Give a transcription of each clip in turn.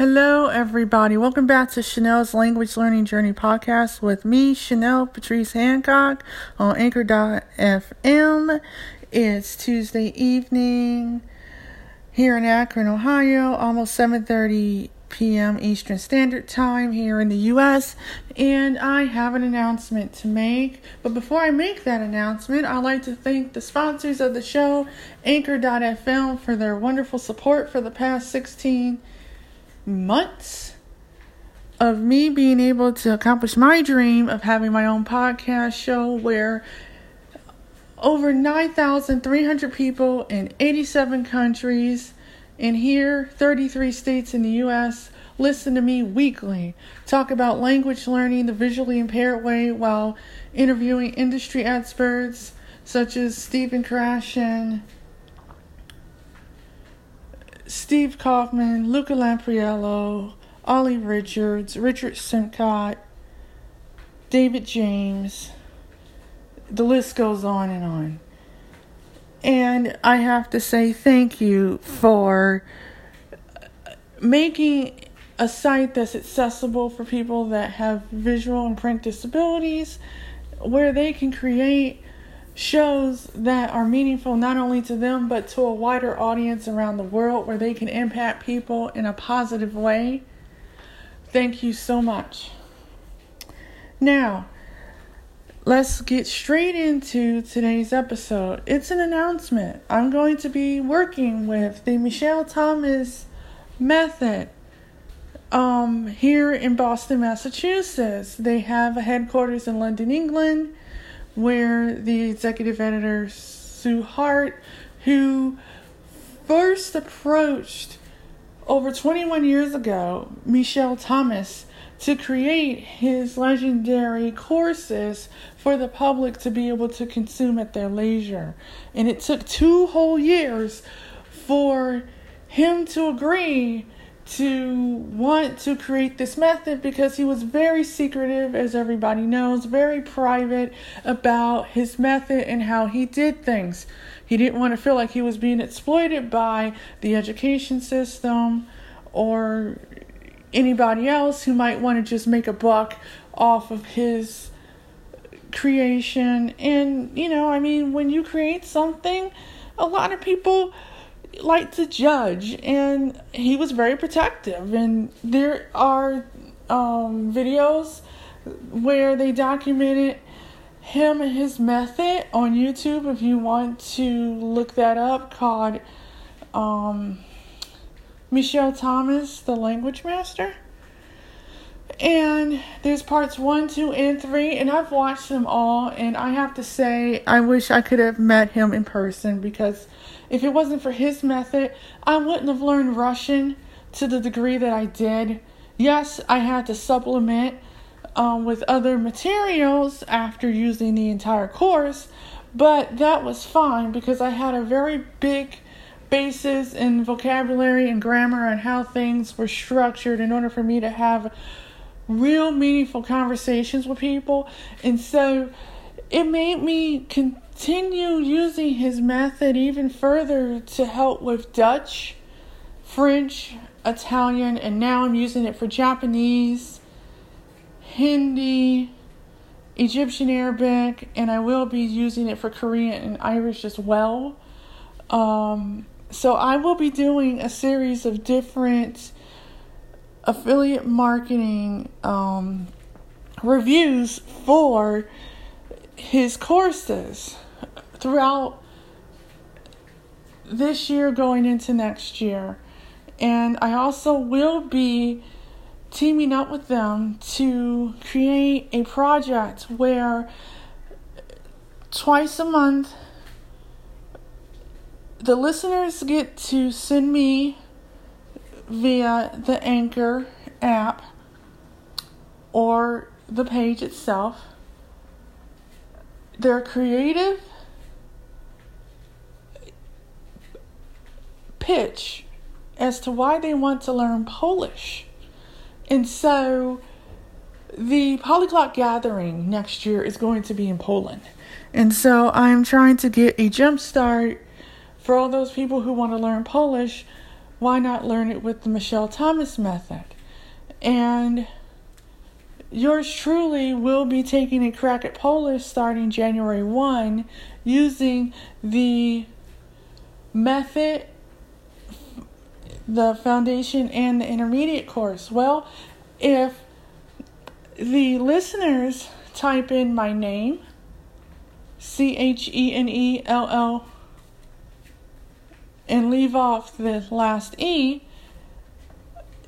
Hello, everybody. Welcome back to Chenelle's Language Learning Journey podcast with me, Chenelle Patrice Hancock, on Anchor.fm. It's Tuesday evening here in Akron, Ohio, almost 7:30 p.m. Eastern Standard Time here in the U.S. And I have an announcement to make. But before I make that announcement, I'd like to thank the sponsors of the show, Anchor.fm, for their wonderful support for the past 16 months of me being able to accomplish my dream of having my own podcast show where over 9,300 people in 87 countries and here 33 states in the US listen to me weekly talk about language learning the visually impaired way while interviewing industry experts such as Stephen Krashen Steve Kaufmann, Luca Lampariello, Olly Richards, Richard Simcott, David James. The list goes on and on. And I have to say thank you for making a site that's accessible for people that have visual and print disabilities where they can create shows that are meaningful not only to them but to a wider audience around the world where they can impact people in a positive way. Thank you so much. Now, let's get straight into today's episode. It's an announcement. I'm going to be working with the Michel Thomas method um, here in Boston, Massachusetts. They have a headquarters in London, England where the executive editor, Sue Hart, who first approached over 21 years ago Michel Thomas to create his legendary courses for the public to be able to consume at their leisure. And it took two whole years for him to agree to want to create this method because he was very secretive, as everybody knows, very private about his method and how he did things. He didn't want to feel like he was being exploited by the education system or anybody else who might want to just make a buck off of his creation. And, you know, I mean, when you create something, a lot of people like to judge, and he was very protective. And there are um, videos where they documented him and his method on YouTube. If you want to look that up, called um, Michel Thomas, the language master. And there's parts one, two, and three, and I've watched them all. And I have to say, I wish I could have met him in person because if it wasn't for his method, I wouldn't have learned Russian to the degree that I did. Yes, I had to supplement um, with other materials after using the entire course, but that was fine because I had a very big basis in vocabulary and grammar and how things were structured in order for me to have real meaningful conversations with people. And so it made me using his method even further to help with Dutch, French, Italian, and now I'm using it for Japanese, Hindi, Egyptian Arabic, and I will be using it for Korean and Irish as well. Um, so I will be doing a series of different affiliate marketing um, reviews for his courses throughout this year going into next year. And I also will be teaming up with them to create a project where twice a month the listeners get to send me via the Anchor app or the page itself their creative pitch as to why they want to learn Polish. And so the Polyglot Gathering next year is going to be in Poland. And so I'm trying to get a jump start for all those people who want to learn Polish why not learn it with the Michel Thomas method? And yours truly will be taking a crack at Polish starting January 1 using the method, the foundation, and the intermediate course. Well, if the listeners type in my name, C H E N E L L, and leave off the last E,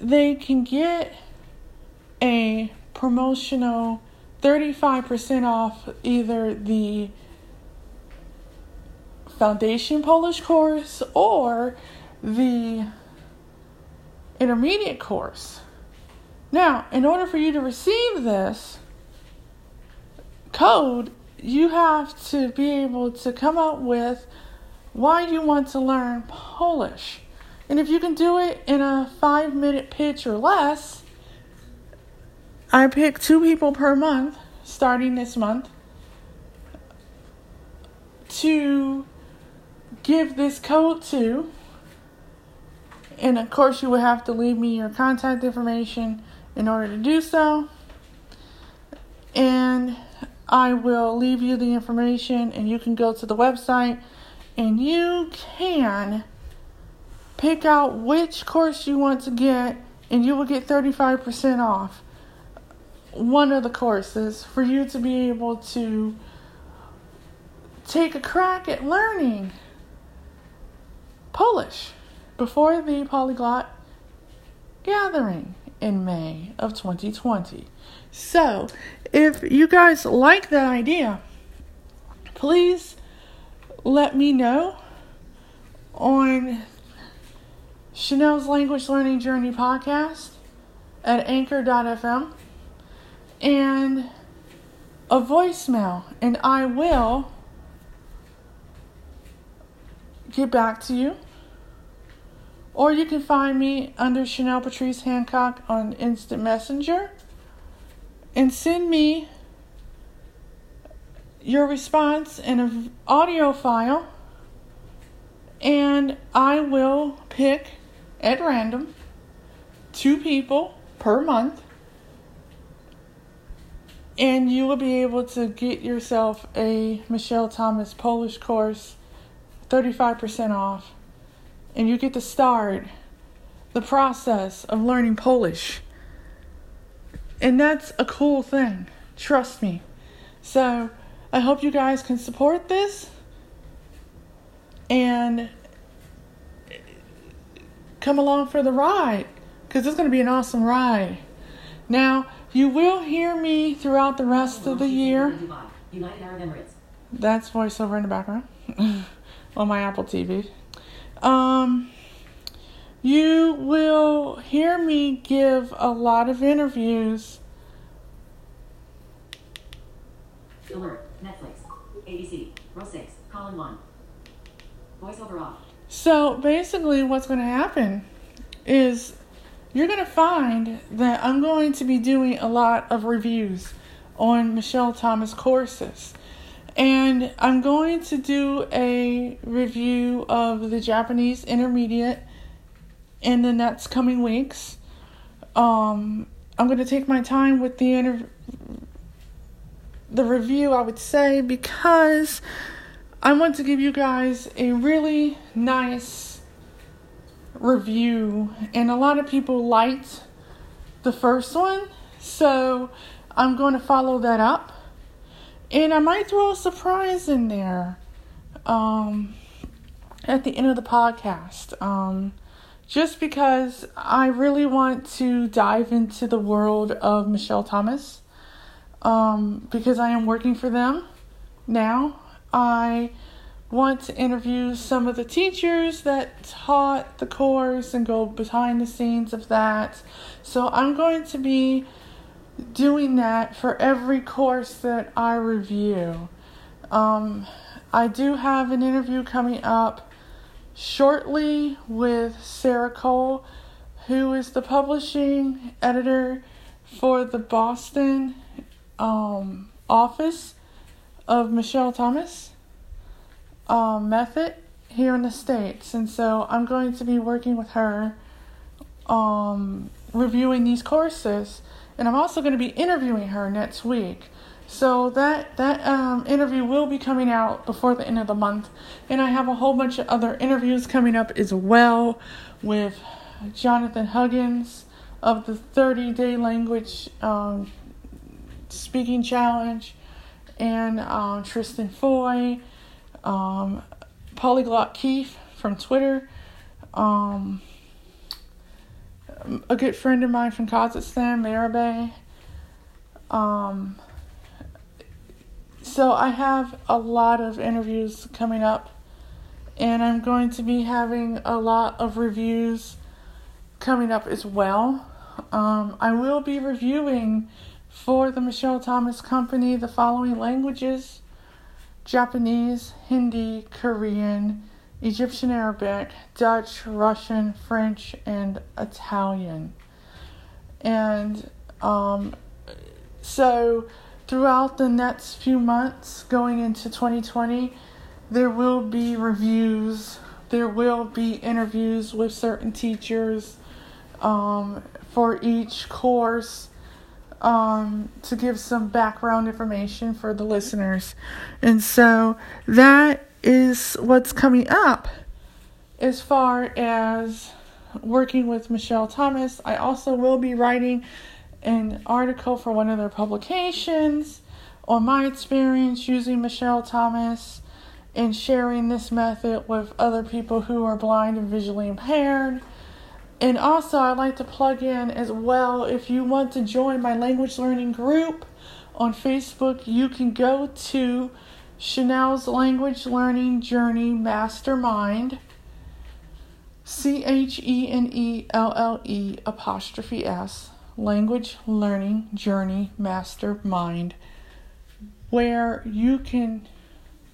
they can get a promotional 35% off either the foundation Polish course or the intermediate course. Now, in order for you to receive this code, you have to be able to come up with why you want to learn Polish. And if you can do it in a five minute pitch or less, I pick two people per month starting this month to give this code to. And of course, you would have to leave me your contact information in order to do so. And I will leave you the information, and you can go to the website and you can pick out which course you want to get, and you will get 35% off one of the courses for you to be able to take a crack at learning Polish before the polyglot gathering in May of 2020. So, if you guys like that idea, please let me know on Chenelle's Language Learning Journey podcast at anchor.fm and a voicemail, and I will get back to you. Or you can find me under Chenelle Patrice Hancock on Instant Messenger. And send me your response in an audio file, and I will pick at random two people per month, and you will be able to get yourself a Michel Thomas Polish course 35% off, and you get to start the process of learning Polish. And that's a cool thing. Trust me. So, I hope you guys can support this and come along for the ride because it's going to be an awesome ride. Now, you will hear me throughout the rest of the year. That's voiceover in the background on my Apple TV. Um, you will hear me give a lot of interviews. Alert, Netflix, ABC, row 6, column 1. Voiceover off. So basically, what's going to happen is you're going to find that I'm going to be doing a lot of reviews on Michel Thomas courses. And I'm going to do a review of the Japanese intermediate in the next coming weeks. Um, I'm going to take my time with the inter- the review, I would say, because I want to give you guys a really nice review, and a lot of people liked the first one, so I'm going to follow that up, and I might throw a surprise in there um, at the end of the podcast, um, just because I really want to dive into the world of Michel Thomas, um, because I am working for them now. I want to interview some of the teachers that taught the course and go behind the scenes of that. So I'm going to be doing that for every course that I review. Um, I do have an interview coming up shortly with Sarah Cole, who is the publishing editor for the Boston um, office of Michel Thomas um, method here in the States. And so I'm going to be working with her, um, reviewing these courses. And I'm also going to be interviewing her next week. So that that um, interview will be coming out before the end of the month, and I have a whole bunch of other interviews coming up as well with Jonathan Huggins of the 30 Day Language um, Speaking Challenge, and um, Tristan Foy, um, Polyglot Keith from Twitter, um, a good friend of mine from Kazakhstan, Marabe. Um, so I have a lot of interviews coming up, and I'm going to be having a lot of reviews coming up as well. Um, I will be reviewing for the Michel Thomas Company the following languages Japanese, Hindi, Korean, Egyptian Arabic, Dutch, Russian, French, and Italian. And um, so throughout the next few months going into 2020, there will be reviews, there will be interviews with certain teachers um, for each course um, to give some background information for the listeners. And so that is what's coming up as far as working with Michel Thomas. I also will be writing an article for one of their publications on my experience using Michel Thomas and sharing this method with other people who are blind and visually impaired. And also, I'd like to plug in as well if you want to join my language learning group on Facebook, you can go to Chenelle's Language Learning Journey Mastermind, C H E N E L L E apostrophe S, Language Learning Journey Mastermind, where you can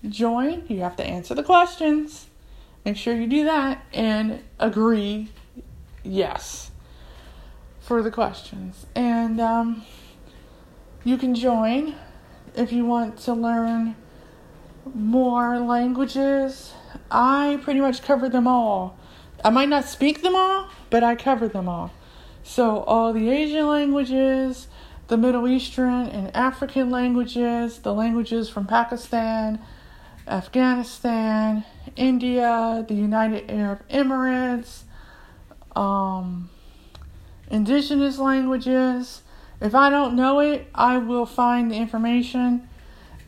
join. You have to answer the questions. Make sure you do that and agree yes for the questions. And um, you can join if you want to learn more languages. I pretty much cover them all. I might not speak them all, but I cover them all. So, all the Asian languages, the Middle Eastern and African languages, the languages from Pakistan, Afghanistan, India, the United Arab Emirates, um, indigenous languages. If I don't know it, I will find the information.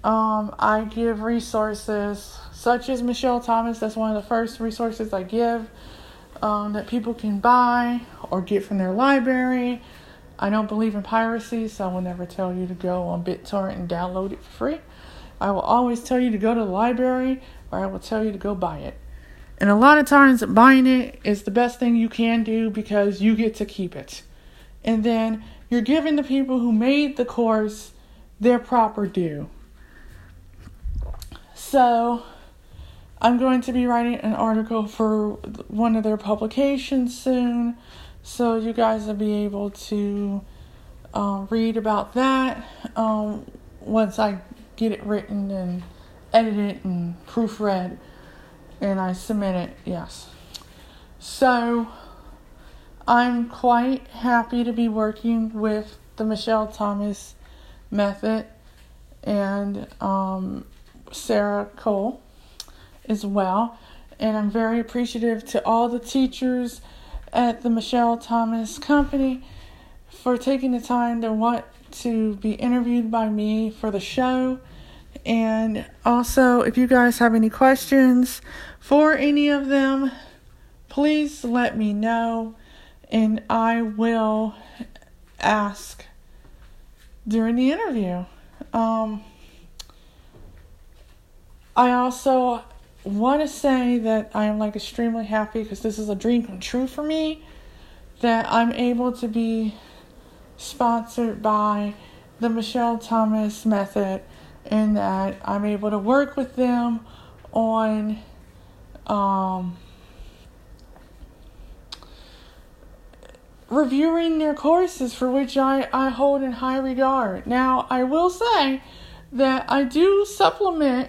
Um, I give resources such as Michel Thomas, that's one of the first resources I give um, that people can buy or get from their library. I don't believe in piracy, so I will never tell you to go on BitTorrent and download it for free. I will always tell you to go to the library or I will tell you to go buy it. And a lot of times, buying it is the best thing you can do because you get to keep it. And then you're giving the people who made the course their proper due. So, I'm going to be writing an article for one of their publications soon. So, you guys will be able to um, read about that um, once I get it written and edited and proofread and I submit it, yes. So I'm quite happy to be working with the Michel Thomas method and um, Sarah Cole as well. And I'm very appreciative to all the teachers at the Michel Thomas Company for taking the time to want to be interviewed by me for the show. And also, if you guys have any questions for any of them, please let me know and I will ask during the interview. Um, I also want to say that I am like extremely happy because this is a dream come true for me that I'm able to be sponsored by the Michel Thomas Method and that I'm able to work with them on um, reviewing their courses for which I, I hold in high regard. Now, I will say that I do supplement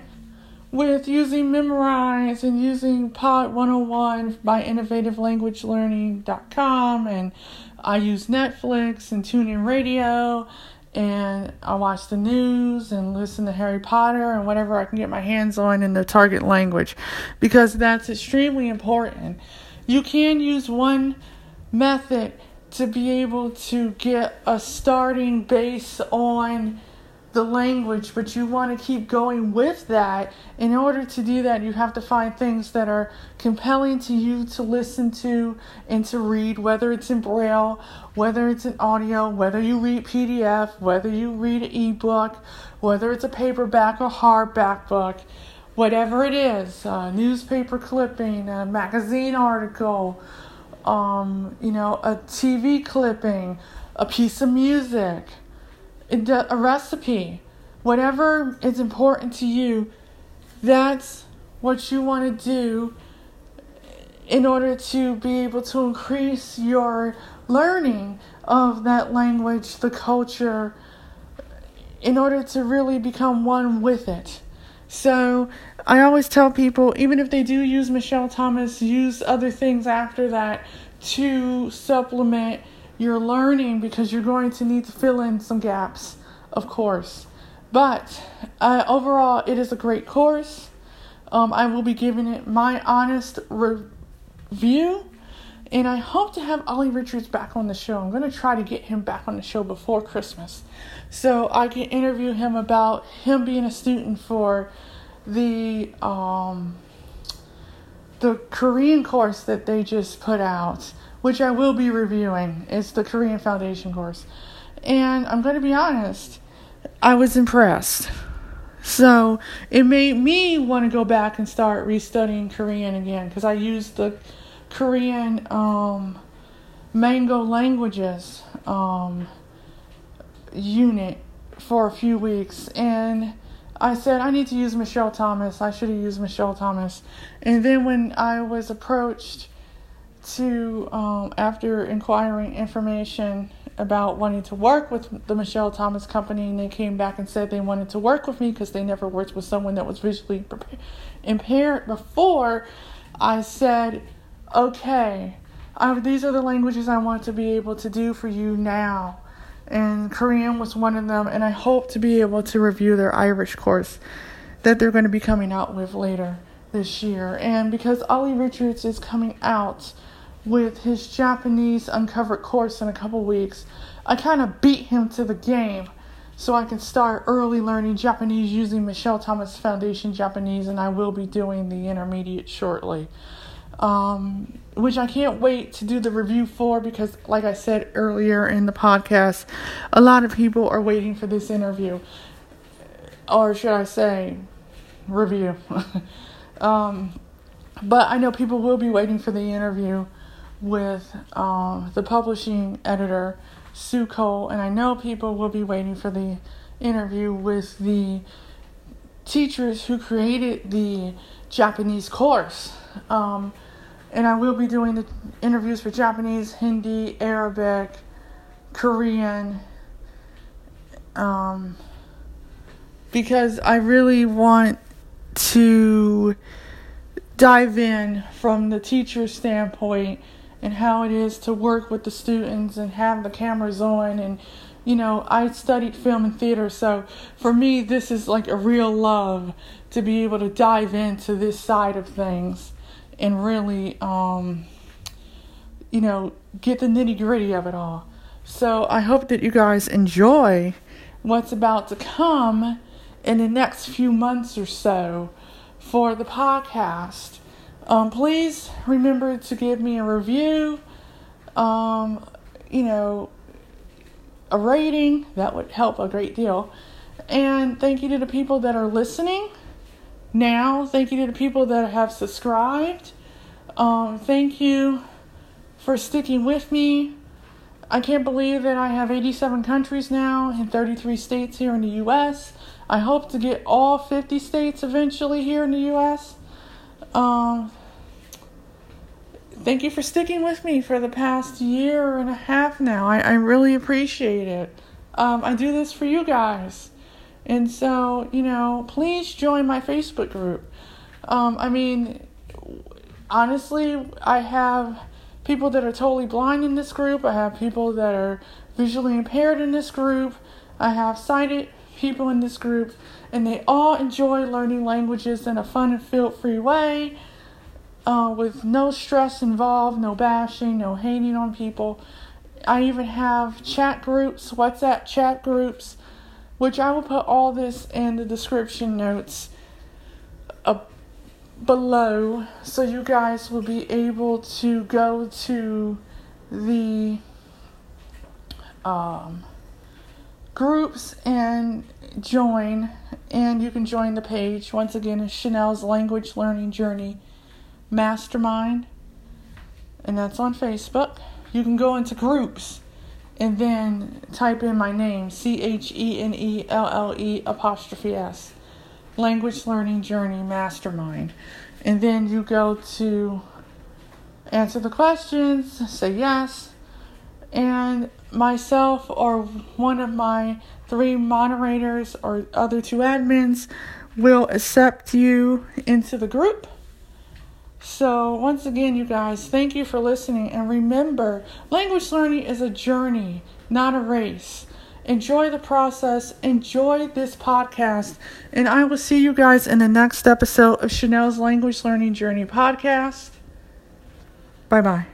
with using Memrise and using Pod 101 by InnovativeLanguageLearning.com. And I use Netflix and TuneIn Radio. And I watch the news and listen to Harry Potter and whatever I can get my hands on in the target language because that's extremely important. You can use one method to be able to get a starting base on the language, but you want to keep going with that. In order to do that, you have to find things that are compelling to you to listen to and to read, whether it's in Braille, whether it's in audio, whether you read PDF, whether you read an ebook, whether it's a paperback or hardback book, whatever it is a newspaper clipping, a magazine article, um, you know, a TV clipping, a piece of music a recipe, whatever is important to you, that's what you want to do in order to be able to increase your learning of that language, the culture, in order to really become one with it. So I always tell people, even if they do use Michel Thomas, use other things after that to supplement your learning because you're going to need to fill in some gaps, of course. But uh, overall, it is a great course. Um, I will be giving it my honest review. And I hope to have Olly Richards back on the show. I'm going to try to get him back on the show before Christmas so I can interview him about him being a student for the um, the Korean course that they just put out which I will be reviewing. It's the Korean Foundation course. And I'm going to be honest, I was impressed. So it made me want to go back and start restudying Korean again because I used the Korean um, Mango Languages um, unit for a few weeks. And I said, I need to use Michel Thomas. I should have used Michel Thomas. And then when I was approached to um, after inquiring information about wanting to work with the Michel Thomas Company, and they came back and said they wanted to work with me because they never worked with someone that was visually impaired before. I said, okay, these are the languages I want to be able to do for you now. And Korean was one of them, and I hope to be able to review their Irish course that they're going to be coming out with later this year. And because Olly Richards is coming out with his Japanese uncovered course in a couple weeks, I kind of beat him to the game so I can start early learning Japanese using Michel Thomas Foundation Japanese, and I will be doing the intermediate shortly. Um, which I can't wait to do the review for because, like I said earlier in the podcast, a lot of people are waiting for this interview, or should I say, review. um, but I know people will be waiting for the interview with uh, the publishing editor, Sue Cole, and I know people will be waiting for the interview with the teachers who created the Japanese course. Um, and I will be doing the interviews for Japanese, Hindi, Arabic, Korean, um, because I really want to dive in from the teacher's standpoint and how it is to work with the students and have the cameras on. And you know i studied film and theater so for me this is like a real love to be able to dive into this side of things and really um you know get the nitty gritty of it all. So i hope that you guys enjoy what's about to come in the next few months or so for the podcast um, please remember to give me a review, um, you know, a rating. That would help a great deal. And thank you to the people that are listening now. Thank you to the people that have subscribed. Um, thank you for sticking with me. I can't believe that I have 87 countries now in 33 states here in the U.S. I hope to get all 50 states eventually here in the U.S. Um, thank you for sticking with me for the past year and a half now. I, I really appreciate it. Um, I do this for you guys. And so, you know, please join my Facebook group. Um, I mean, honestly, I have people that are totally blind in this group. I have people that are visually impaired in this group. I have sighted people in this group, and they all enjoy learning languages in a fun and feel free way uh, with no stress involved, no bashing, no hating on people. I even have chat groups, WhatsApp chat groups, which I will put all this in the description notes uh, below so you guys will be able to go to the um, groups and join and you can join the page. Once again is chenelle's language learning journey mastermind. And that's on facebook. You can go into groups and then type in my name C H E N E L L E apostrophe S language learning journey mastermind. And then you go to answer the questions say yes and myself or one of my three moderators or other two admins will accept you into the group so, once again, you guys, thank you for listening. And remember, language learning is a journey, not a race. Enjoy the process, enjoy this podcast, and I will see you guys in the next episode of Chenelle's Language Learning Journey podcast. Bye bye.